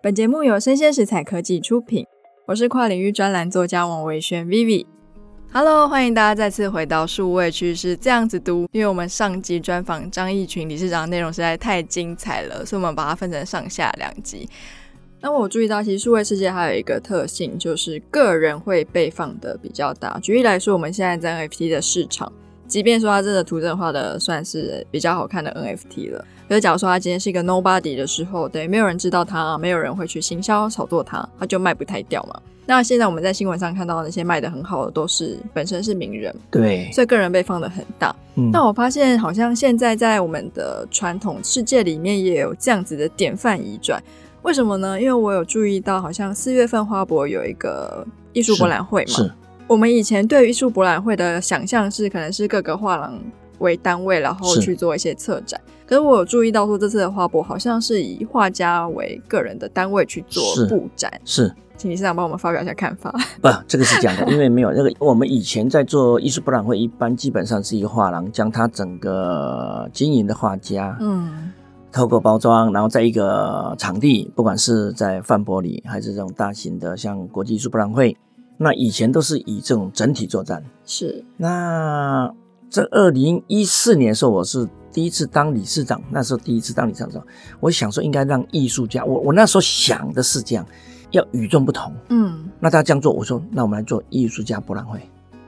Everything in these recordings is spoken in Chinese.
本节目由生鲜食材科技出品，我是跨领域专栏作家王维轩 Vivi。Hello，欢迎大家再次回到数位趋势这样子读。因为我们上集专访张义群理事长的内容实在太精彩了，所以我们把它分成上下两集。那我注意到，其实数位世界还有一个特性，就是个人会被放得比较大。举例来说，我们现在在 FT 的市场，即便说他真的图真画的算是比较好看的 NFT 了，可是假如说他今天是一个 nobody 的时候，对，没有人知道它，没有人会去行销炒作他，他就卖不太掉嘛。那现在我们在新闻上看到那些卖的很好的，都是本身是名人，对，所以个人被放的很大。嗯，那我发现好像现在在我们的传统世界里面也有这样子的典范移转。为什么呢？因为我有注意到，好像四月份花博有一个艺术博览会嘛。是。我们以前对于艺术博览会的想象是，可能是各个画廊为单位，然后去做一些策展。是。可是我有注意到，说这次的花博好像是以画家为个人的单位去做布展。是。是请理事长帮我们发表一下看法。不，这个是这样的，因为没有那个，我们以前在做艺术博览会，一般基本上是一个画廊将它整个经营的画家，嗯。透过包装，然后在一个场地，不管是在范博里，还是这种大型的像国际艺术博览会，那以前都是以这种整体作战。是。那这二零一四年的时候，我是第一次当理事长，那时候第一次当理事长的时候，我想说应该让艺术家，我我那时候想的是这样，要与众不同。嗯。那大家这样做，我说那我们来做艺术家博览会。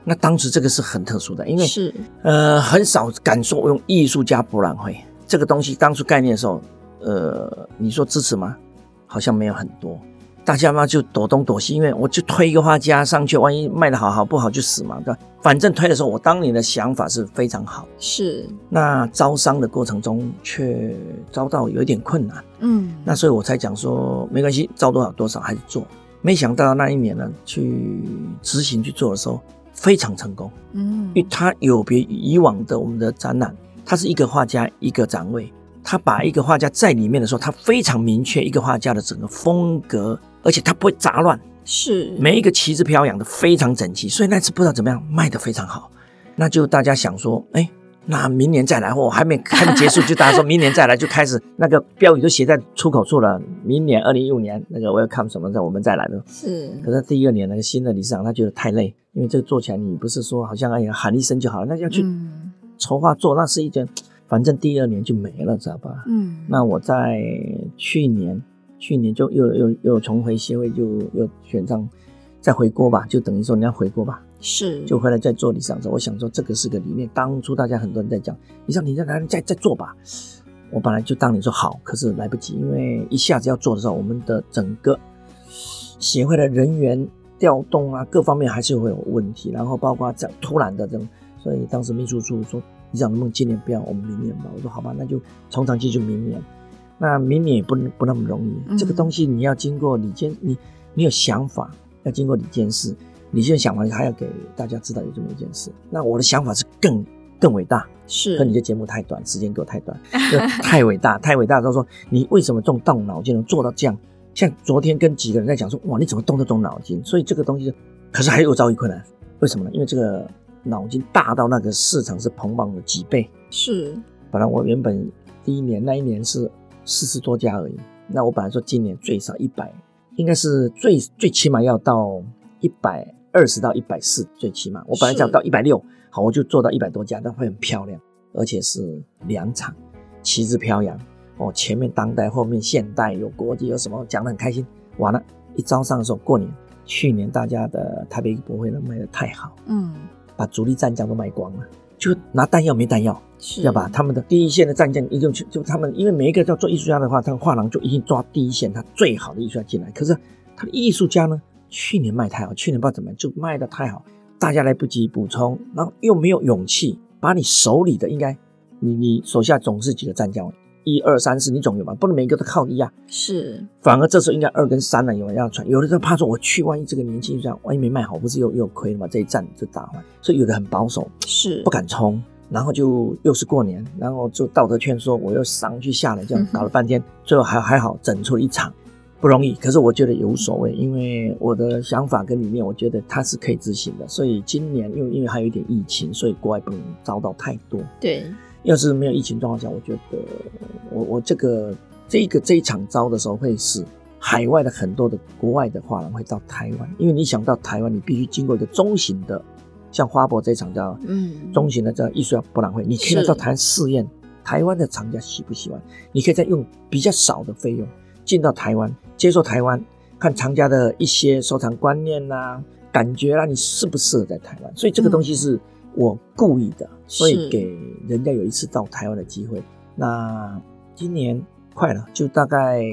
那当时这个是很特殊的，因为是呃很少敢说我用艺术家博览会。这个东西当初概念的时候，呃，你说支持吗？好像没有很多，大家嘛就躲东躲西，因为我就推一个画家上去，万一卖的好好不好就死嘛，对吧？反正推的时候，我当年的想法是非常好，是。那招商的过程中却遭到有一点困难，嗯，那所以我才讲说没关系，招多少多少还是做。没想到那一年呢，去执行去做的时候非常成功，嗯，因为它有别于以往的我们的展览。它是一个画家，一个展位。他把一个画家在里面的时候，他非常明确一个画家的整个风格，而且他不会杂乱，是每一个旗帜飘扬的非常整齐。所以那次不知道怎么样卖的非常好，那就大家想说，哎，那明年再来，我还没还没结束，就大家说明年再来，就开始那个标语都写在出口处了。明年二零一五年那个 Welcome 什么的，我们再来了。是。可是第二年那个新的理事长他觉得太累，因为这个做起来你不是说好像哎呀喊一声就好了，那要去。嗯筹划做那是一件，反正第二年就没了，知道吧？嗯，那我在去年，去年就又又又重回协会，就又选上，再回国吧，就等于说你要回国吧，是，就回来再做理事长。我想说这个是个理念，当初大家很多人在讲，你说你在哪里再再做吧，我本来就当你说好，可是来不及，因为一下子要做的时候，我们的整个协会的人员调动啊，各方面还是会有问题，然后包括这突然的这种。所以当时秘书处说：“你想能不能今年不要，我们明年吧。”我说：“好吧，那就从长计就明年。那明年也不不那么容易，嗯、这个东西你要经过李监，你你有想法，要经过李监事，理监想法，你还要给大家知道有这么一件事。那我的想法是更更伟大，是，可你的节目太短，时间给我太短，太伟大，太伟大。他说你为什么动动脑筋能做到这样？像昨天跟几个人在讲说，哇，你怎么动这种脑筋？所以这个东西，可是还有遭遇困难，为什么呢？因为这个。”脑筋大到那个市场是蓬勃了几倍，是。本来我原本第一年那一年是四十多家而已，那我本来说今年最少一百，应该是最最起码要到一百二十到一百四，最起码。我本来想到一百六，好，我就做到一百多家，但会很漂亮，而且是两场，旗帜飘扬哦，前面当代，后面现代，有国际，有什么讲得很开心。完了，一招商的时候过年，去年大家的台北博会呢卖得太好，嗯。把主力战将都卖光了，就拿弹药没弹药，是要把他们的第一线的战将一定去就他们，因为每一个要做艺术家的话，他画廊就一定抓第一线他最好的艺术家进来。可是他的艺术家呢，去年卖太好，去年不知道怎么样就卖的太好，大家来不及补充，然后又没有勇气把你手里的应该，你你手下总是几个战将。一二三四，你总有吧？不能每一个都靠一啊。是，反而这时候应该二跟三了，有人要传。有的人怕说，我去，万一这个年轻艺术家，万一没卖好，不是又又亏了吗？这一战就打完，所以有的很保守，是不敢冲。然后就又是过年，然后就道德劝说，我又上去下来，这样搞了半天，嗯、最后还还好整出了一场，不容易。可是我觉得也无所谓，因为我的想法跟理念，我觉得它是可以执行的。所以今年因为因为还有一点疫情，所以国外不能遭到太多。对。要是没有疫情状况下，我觉得我我这个这一个这一场招的时候会使海外的很多的国外的画廊会到台湾，因为你想到台湾，你必须经过一个中型的，像花博这一场叫嗯。中型的叫艺术博览会，你可以来到台湾试验台湾的厂家喜不喜欢，你可以再用比较少的费用进到台湾，接受台湾看厂家的一些收藏观念呐、啊、感觉啦，你适不适合在台湾？所以这个东西是我故意的，所以给人家有一次到台湾的机会。那今年快了，就大概。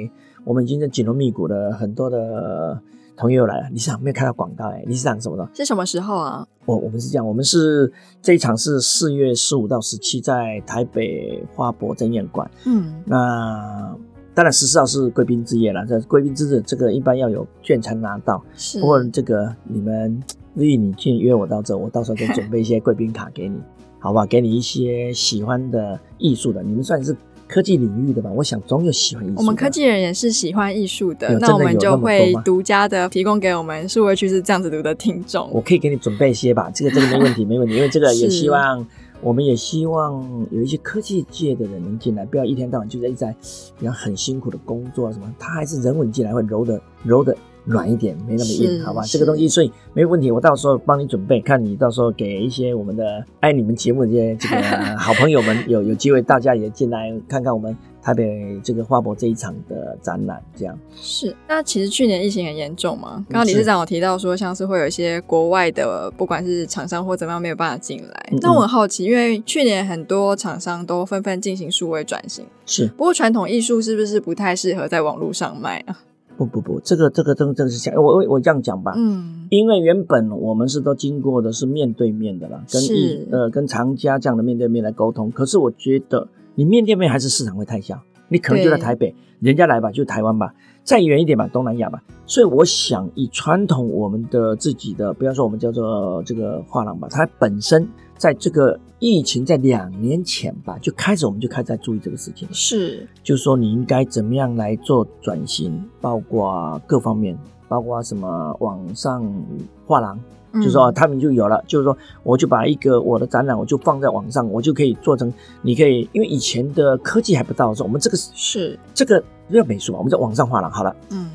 我们已经在紧锣密鼓的很多的同业又来了。理事长没有看到广告哎，理事长什么的？是什么时候啊？我我们是这样，我们是这一场是四月十五到十七在台北花博争艳馆。嗯，那当然十四号是贵宾之夜了。这贵宾之日，这个一般要有券才拿到。是。不过这个你们，至于你去约我到这，我到时候就准备一些贵宾卡给你，好吧？给你一些喜欢的艺术的，你们算是。科技领域的吧，我想总有喜欢艺术。我们科技人也是喜欢艺术的，那我们就会独家的提供给我们数位趋势这样子读的听众。我可以给你准备一些吧，这个这个没问题，没问题，因为这个也 希望，我们也希望有一些科技界的人能进来，不要一天到晚就在一直在，比较很辛苦的工作啊什么，他还是人稳进来会柔的柔的。软一点，没那么硬，好吧？这个东西，所以没问题。我到时候帮你准备，看你到时候给一些我们的爱你们节目的这些这个 好朋友们，有有机会大家也进来看看我们台北这个花博这一场的展览。这样是。那其实去年疫情很严重嘛，刚刚理事长有提到说，像是会有一些国外的，不管是厂商或怎么样，没有办法进来。那我很好奇，因为去年很多厂商都纷纷进行数位转型，是。不过传统艺术是不是不太适合在网络上卖啊？不不不，这个这个这个这个是这样，我我我这样讲吧，嗯，因为原本我们是都经过的是面对面的啦，跟一呃跟藏家这样的面对面来沟通。可是我觉得你面对面还是市场会太小，你可能就在台北，人家来吧就台湾吧，再远一点吧东南亚吧。所以我想以传统我们的自己的，不要说我们叫做这个画廊吧，它本身。在这个疫情在两年前吧，就开始我们就开始在注意这个事情，是，就是说你应该怎么样来做转型，包括各方面，包括什么网上画廊，嗯、就是说他们就有了，就是说我就把一个我的展览我就放在网上，我就可以做成，你可以，因为以前的科技还不到的时候，我们这个是。这个不要美术嘛，我们在网上画廊好了，嗯，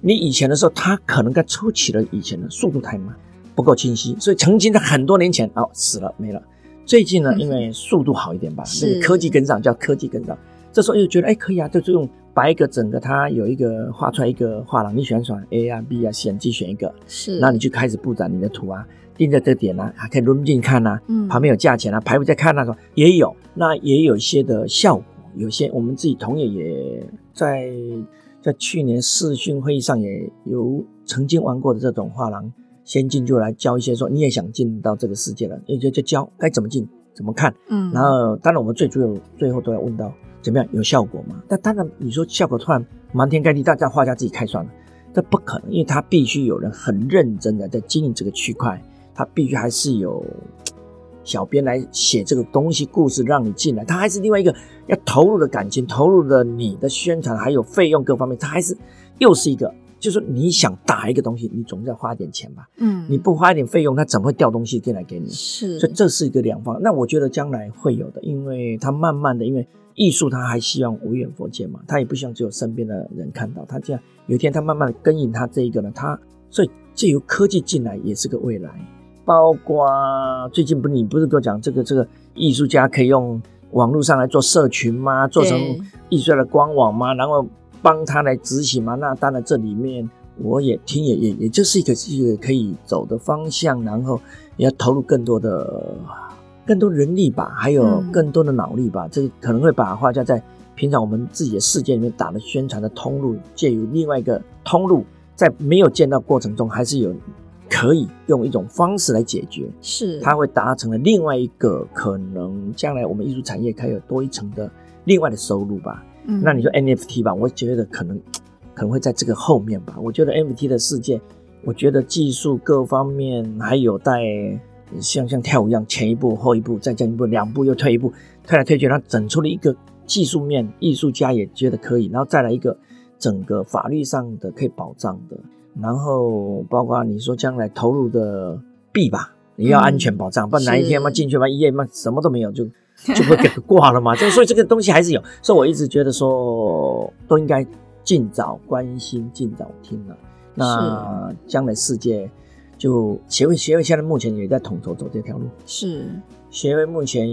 你以前的时候，他可能该抽起了以前的速度太慢。不够清晰，所以曾经在很多年前哦死了没了。最近呢，因为速度好一点吧，那个科技跟上，叫科技跟上。这时候又觉得哎可以啊，就是用把一个整个它有一个画出来一个画廊，你喜欢选 A 啊 B 啊，选机选一个，是，然后你就开始布展你的图啊，定在这点啊，还可以抡进看啊，嗯，旁边有价钱啊，排布在看那种也有，那也有一些的效果，有些我们自己同业也在在去年视讯会议上也有曾经玩过的这种画廊。先进就来教一些，说你也想进到这个世界了，也就就教该怎么进，怎么看，嗯，然后当然我们最主要最后都要问到怎么样有效果嘛？但当然你说效果突然满天盖地，大家画家自己开算了，这不可能，因为他必须有人很认真的在经营这个区块，他必须还是有小编来写这个东西故事让你进来，他还是另外一个要投入的感情，投入的你的宣传还有费用各方面，他还是又是一个。就是你想打一个东西，你总是要花点钱吧？嗯，你不花一点费用，他怎么会掉东西进来给你？是，所以这是一个两方。那我觉得将来会有的，因为他慢慢的，因为艺术他还希望无远佛界嘛，他也不希望只有身边的人看到。他这样有一天他慢慢的跟引他这一个呢，他所以借由科技进来也是个未来。包括最近不是你不是跟我讲这个这个艺术家可以用网络上来做社群吗？做成艺术家的官网吗？然后。帮他来执行嘛？那当然，这里面我也听也，也也也就是一个一个可以走的方向，然后也要投入更多的更多人力吧，还有更多的脑力吧。嗯、这可能会把画家在平常我们自己的世界里面打的宣传的通路，借由另外一个通路，在没有见到过程中，还是有可以用一种方式来解决。是，它会达成了另外一个可能，将来我们艺术产业可以有多一层的另外的收入吧。嗯，那你说 NFT 吧，我觉得可能 可能会在这个后面吧。我觉得 NFT 的世界，我觉得技术各方面还有待像像跳舞一样，前一步后一步，再进一步，两步又退一步，退来退去，然后整出了一个技术面，艺术家也觉得可以，然后再来一个整个法律上的可以保障的，然后包括你说将来投入的币吧，也要安全保障，嗯、不然哪一天嘛进去嘛一夜嘛什么都没有就。就会给挂了嘛，就 所以这个东西还是有，所以我一直觉得说都应该尽早关心，尽早听了。那将来世界就协会协会现在目前也在统筹走这条路。是协会目前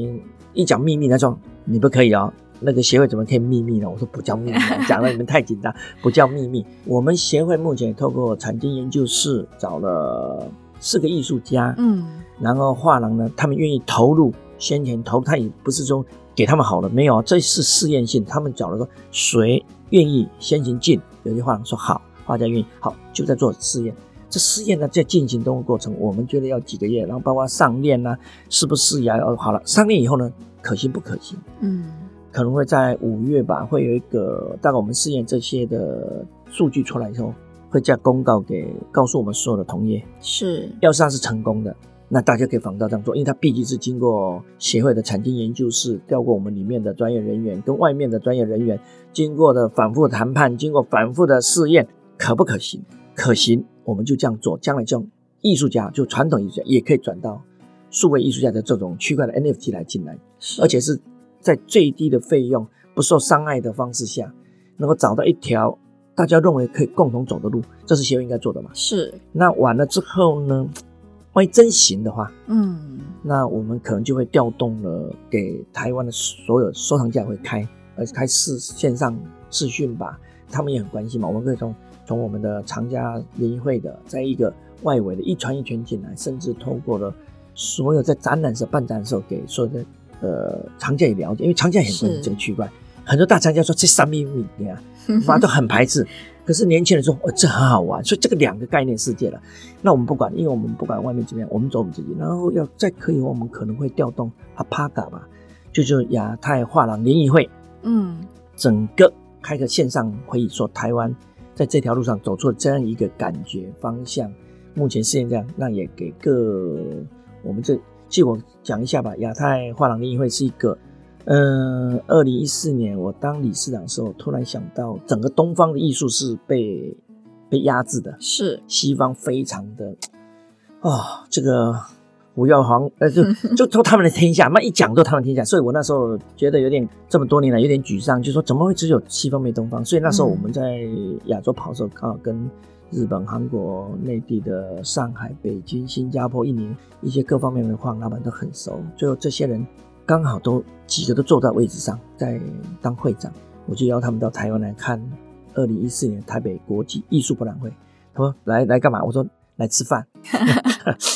一讲秘密，他说你不可以哦。那个协会怎么可以秘密呢？我说不叫秘密，讲了你们太紧张，不叫秘密。我们协会目前透过产经研究室找了四个艺术家，嗯，然后画廊呢，他们愿意投入，先前投，胎也不是说给他们好了，没有，这是试验性。他们找了说谁愿意先行进，有些画廊说好，画家愿意，好，就在做试验。这试验呢在进行中的过程，我们觉得要几个月，然后包括上链啊，是不是呀？要，好了，上链以后呢，可行不可行？嗯。可能会在五月吧，会有一个大概我们试验这些的数据出来以后，会再公告给告诉我们所有的同业。是，要上是成功的，那大家可以仿照这样做，因为它毕竟是经过协会的产经研究室调过我们里面的专业人员跟外面的专业人员经过的反复谈判，经过反复的试验，可不可行？可行，我们就这样做。将来这种艺术家，就传统艺术家也可以转到数位艺术家的这种区块的 NFT 来进来，而且是。在最低的费用、不受伤害的方式下，能够找到一条大家认为可以共同走的路，这是协会应该做的嘛？是。那完了之后呢？万一真行的话，嗯，那我们可能就会调动了给台湾的所有收藏家会开，而开视线上视讯吧，他们也很关心嘛。我们可以从从我们的藏家联谊会的，在一个外围的一传一圈进来，甚至透过了所有在展览时候办展的时候给所有的。呃，藏家也了解，因为藏家很关心这个区块，很多大藏家说这三秘密，你看，反正都很排斥。可是年轻人说，哦，这很好玩，所以这个两个概念世界了。那我们不管，因为我们不管外面怎么样，我们走我们自己。然后要再可以，我们可能会调动阿帕嘎吧，就是亚太画廊联谊会，嗯，整个开个线上会议，说台湾在这条路上走出了这样一个感觉方向。目前试验这样，那也给各我们这。借我讲一下吧。亚太画廊联谊会是一个，嗯，二零一四年我当理事长的时候，突然想到，整个东方的艺术是被被压制的，是西方非常的，哦，这个胡耀煌，呃，就 就说他们的天下，那一讲都他们天下，所以我那时候觉得有点这么多年来有点沮丧，就说怎么会只有西方没东方？所以那时候我们在亚洲跑的时候，刚好跟。日本、韩国、内地的上海、北京、新加坡、印尼一些各方面的画廊老板都很熟，最后这些人刚好都几个都坐在位置上，在当会长，我就邀他们到台湾来看二零一四年台北国际艺术博览会。他说来来干嘛？我说来吃饭。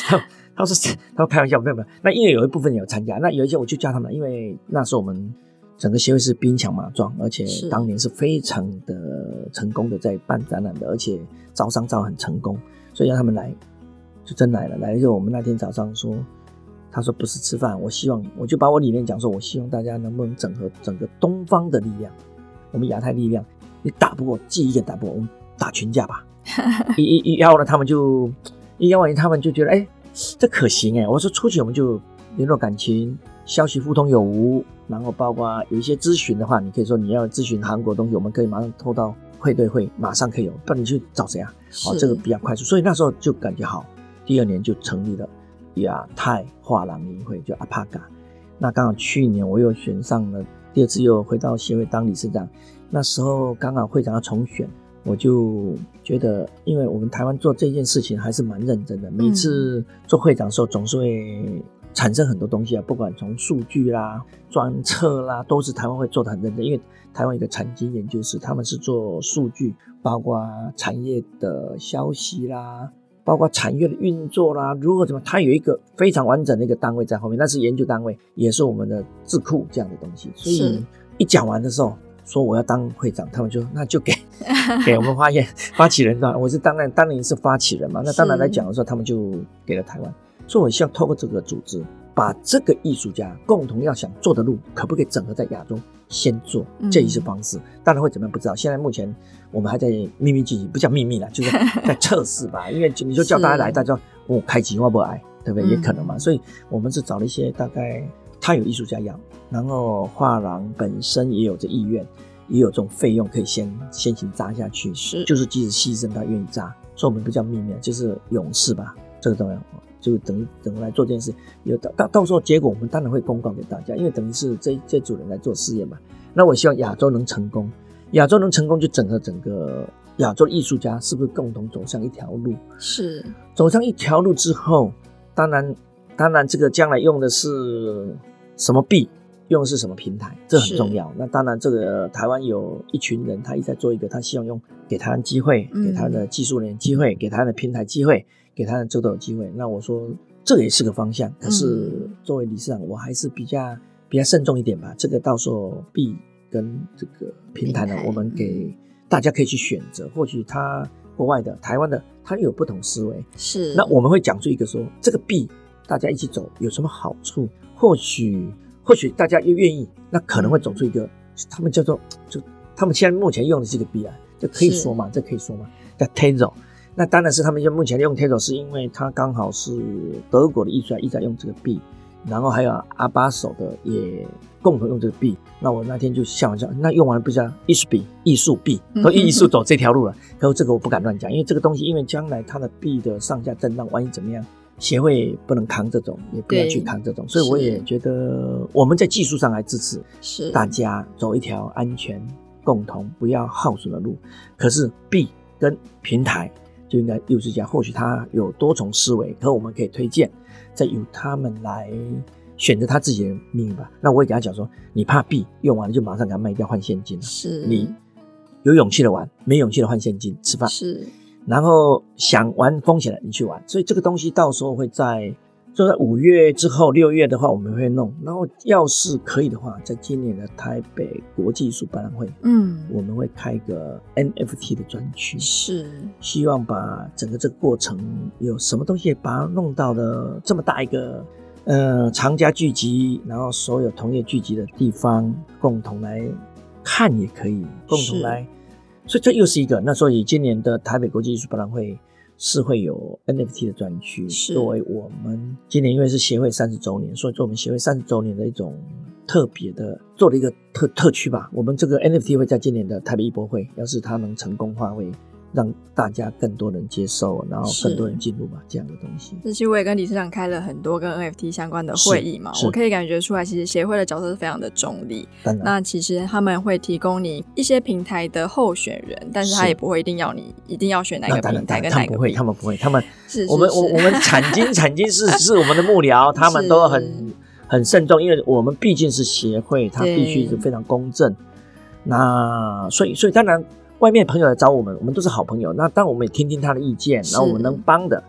他他说他说开玩笑，没有没有。那因为有一部分有参加，那有一些我就叫他们，因为那时候我们。整个协会是兵强马壮，而且当年是非常的成功的在办展览的，而且招商招很成功，所以让他们来，就真来了。来了之后，我们那天早上说，他说不是吃饭，我希望我就把我理念讲说，我希望大家能不能整合整个东方的力量，我们亚太力量，你打不过，记一个打不过，我们打群架吧。一一一邀了他们就一邀完，他们就觉得哎、欸，这可行哎、欸。我说出去我们就联络感情，消息互通有无。然后包括有一些咨询的话，你可以说你要咨询韩国东西，我们可以马上拖到会对会，马上可以有。不然你去找谁啊？哦，这个比较快速。所以那时候就感觉好。第二年就成立了亚太画廊联谊会，就阿帕嘎。那刚好去年我又选上了，第二次又回到协会当理事长。那时候刚好会长要重选，我就觉得，因为我们台湾做这件事情还是蛮认真的。每次做会长的时候，总是会。产生很多东西啊，不管从数据啦、专册啦，都是台湾会做得很认真。因为台湾一个产经研究室，他们是做数据，包括产业的消息啦，包括产业的运作啦，如何怎么，它有一个非常完整的一个单位在后面，那是研究单位，也是我们的智库这样的东西。所以一讲完的时候，说我要当会长，他们就 那就给给我们发现发起人的，我是当然当然是发起人嘛，那当然来讲的时候，他们就给了台湾。所以我希望透过这个组织，把这个艺术家共同要想做的路，可不可以整合在亚洲先做这一些方式？当然会怎么样不知道。现在目前我们还在秘密进行，不叫秘密了，就是在测试吧。因为你就叫大家来，大家哦开机会不来，对不对？也可能嘛。所以我们是找了一些大概他有艺术家要，然后画廊本身也有这意愿，也有这种费用可以先先行砸下去，是就是即使牺牲他愿意砸。所以我们不叫秘密，就是勇士吧，这个重要。就等于等于来做这件事，有到到到时候结果我们当然会公告给大家，因为等于是这这组人来做试验嘛。那我希望亚洲能成功，亚洲能成功，就整合整个亚洲的艺术家是不是共同走上一条路？是走上一条路之后，当然，当然这个将来用的是什么币？用的是什么平台？这很重要。那当然，这个台湾有一群人，他一直在做一个，他希望用给台湾机会，给他的技术人员机会，给他的平台机会，给他的这都有机会。那我说，这个也是个方向。可是作为理事长，我还是比较比较慎重一点吧。这个到时候币跟这个平台呢，我们给大家可以去选择。或许他国外的、台湾的，他有不同思维。是。那我们会讲出一个说，这个币大家一起走有什么好处？或许。或许大家又愿意，那可能会走出一个，他们叫做就他们现在目前用的是一个币啊，这可以说嘛，这可以说嘛，叫 Tezos。那当然是他们就目前用 Tezos，是因为它刚好是德国的艺术家一直在用这个币，然后还有阿巴手的也共同用这个币。那我那天就笑一笑，那用完了不是艺术币、艺术币都艺术走这条路了。然后这个我不敢乱讲，因为这个东西，因为将来它的币的上下震荡，万一怎么样？协会不能扛这种，也不要去扛这种，所以我也觉得我们在技术上来支持，是大家走一条安全、共同、不要耗损的路。可是币跟平台就应该艺术家，或许他有多重思维，可我们可以推荐，再由他们来选择他自己的命运吧。那我也给他讲说，你怕币用完了就马上给他卖掉换现金，是你有勇气的玩，没勇气的换现金吃饭是。然后想玩风险的，你去玩。所以这个东西到时候会在，就在五月之后，六月的话我们会弄。然后要是可以的话，在今年的台北国际艺术博览会，嗯，我们会开一个 NFT 的专区，是希望把整个这个过程有什么东西把它弄到了这么大一个呃藏家聚集，然后所有同业聚集的地方，共同来看也可以，共同来。所以这又是一个，那所以今年的台北国际艺术博览会是会有 NFT 的专区，作为我们今年因为是协会三十周年，所以做我们协会三十周年的一种特别的做了一个特特区吧。我们这个 NFT 会在今年的台北艺博会，要是它能成功发挥。让大家更多人接受，然后更多人进入吧，这样的东西。这期我也跟理事长开了很多跟 NFT 相关的会议嘛，我可以感觉出来，其实协会的角色是非常的中立。那其实他们会提供你一些平台的候选人，但是他也不会一定要你一定要选哪个平台跟哪个。不会，他们不会，他们是我们我我们产经 产经是是我们的幕僚，他们都很很慎重，因为我们毕竟是协会，它必须是非常公正。那所以所以当然。外面朋友来找我们，我们都是好朋友。那当我们也听听他的意见，然后我们能帮的，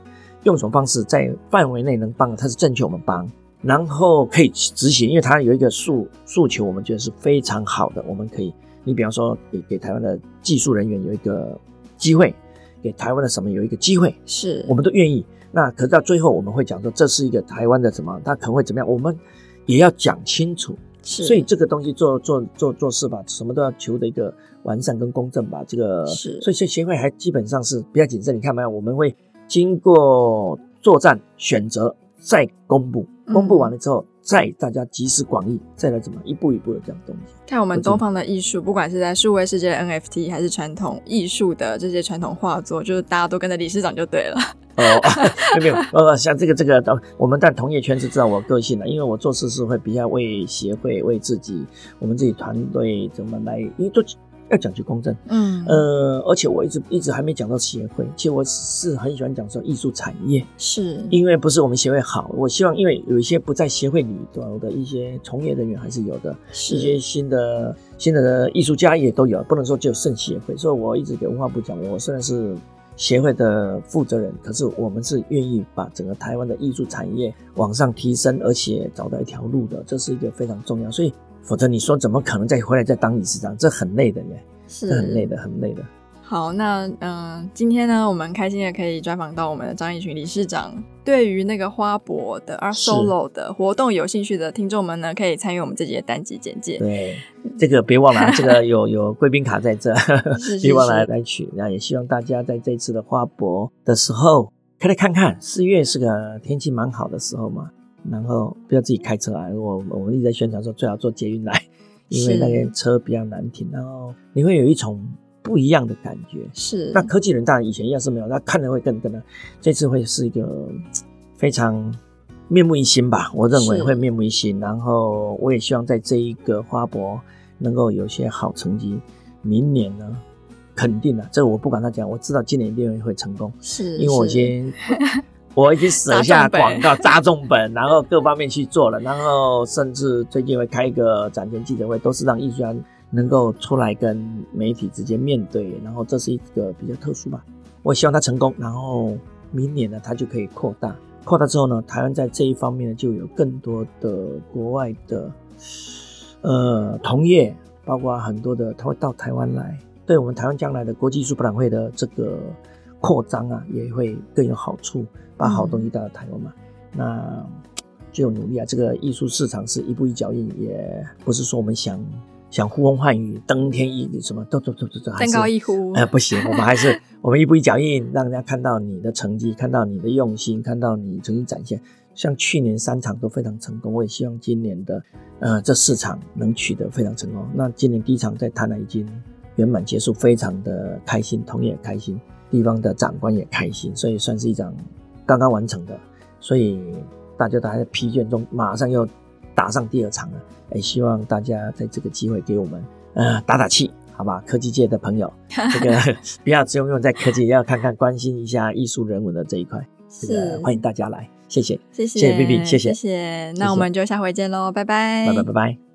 用什么方式在范围内能帮，他是正确，我们帮，然后可以执行，因为他有一个诉诉求，我们觉得是非常好的。我们可以，你比方说给给台湾的技术人员有一个机会，给台湾的什么有一个机会，是我们都愿意。那可是到最后我们会讲说，这是一个台湾的什么，他可能会怎么样，我们也要讲清楚。是，所以这个东西做做做做事吧，什么都要求的一个。完善跟公正吧，这个是，所以这协会还基本上是比较谨慎。你看没有？我们会经过作战选择，再公布，公布完了之后，再大家集思广益，再来怎么一步一步的这样东西。看我们东方的艺术，不管是在数位世界的 NFT，还是传统艺术的这些传统画作，就是大家都跟着理事长就对了。哦，没有，呃，像这个这个，我们在同业圈是知道我个性的，因为我做事是会比较为协会、为自己，我们自己团队怎么来，因为都。要讲究公正，嗯，呃，而且我一直一直还没讲到协会，其实我是很喜欢讲说艺术产业，是。因为不是我们协会好，我希望因为有一些不在协会里头的一些从业人员还是有的，是。一些新的新的艺术家也都有，不能说只有圣协会，所以我一直给文化部讲，我虽然是协会的负责人，可是我们是愿意把整个台湾的艺术产业往上提升，而且找到一条路的，这是一个非常重要，所以。否则你说怎么可能再回来再当理事长？这很累的耶，是很累的，很累的。好，那嗯、呃，今天呢，我们开心的可以专访到我们的张义群理事长。对于那个花博的 Art Solo 的活动有兴趣的听众们呢，可以参与我们这集的单集简介。对，这个别忘了，这个有有贵宾卡在这，别忘了来取。那也希望大家在这次的花博的时候，可以来看看。四月是个天气蛮好的时候嘛。然后不要自己开车啊，我我们一直在宣传说最好坐捷运来，因为那边车比较难停，然后你会有一种不一样的感觉。是，那科技人当然以前要是没有，那看的会更更的，这次会是一个非常面目一新吧？我认为会面目一新。然后我也希望在这一个花博能够有些好成绩。明年呢，肯定了，这我不管他讲，我知道今年一定会成功，是，因为我先 我已经舍下广告砸重本，然后各方面去做了，然后甚至最近会开一个展前记者会，都是让艺术家能够出来跟媒体直接面对，然后这是一个比较特殊吧。我希望他成功，然后明年呢，他就可以扩大，扩大之后呢，台湾在这一方面呢，就有更多的国外的呃同业，包括很多的他会到台湾来，对我们台湾将来的国际艺术博览会的这个扩张啊，也会更有好处。把好东西带到台湾嘛，嗯、那就有努力啊。这个艺术市场是一步一脚印，也不是说我们想想呼风唤雨、登天一什么，都都都都都，登高一呼。呃，不行，我们还是 我们一步一脚印，让人家看到你的成绩，看到你的用心，看到你曾经展现。像去年三场都非常成功，我也希望今年的呃这四场能取得非常成功。那今年第一场在台南已经圆满结束，非常的开心，同业也开心，地方的长官也开心，所以算是一场。刚刚完成的，所以大家都还在疲倦中，马上要打上第二场了。也希望大家在这个机会给我们呃打打气，好吧？科技界的朋友，这个不要只有用在科技，也要看看关心一下艺术人文的这一块。这个欢迎大家来，谢谢，谢谢，谢谢 Vivi，谢谢，谢谢。那我们就下回见喽，拜拜，拜拜，拜拜。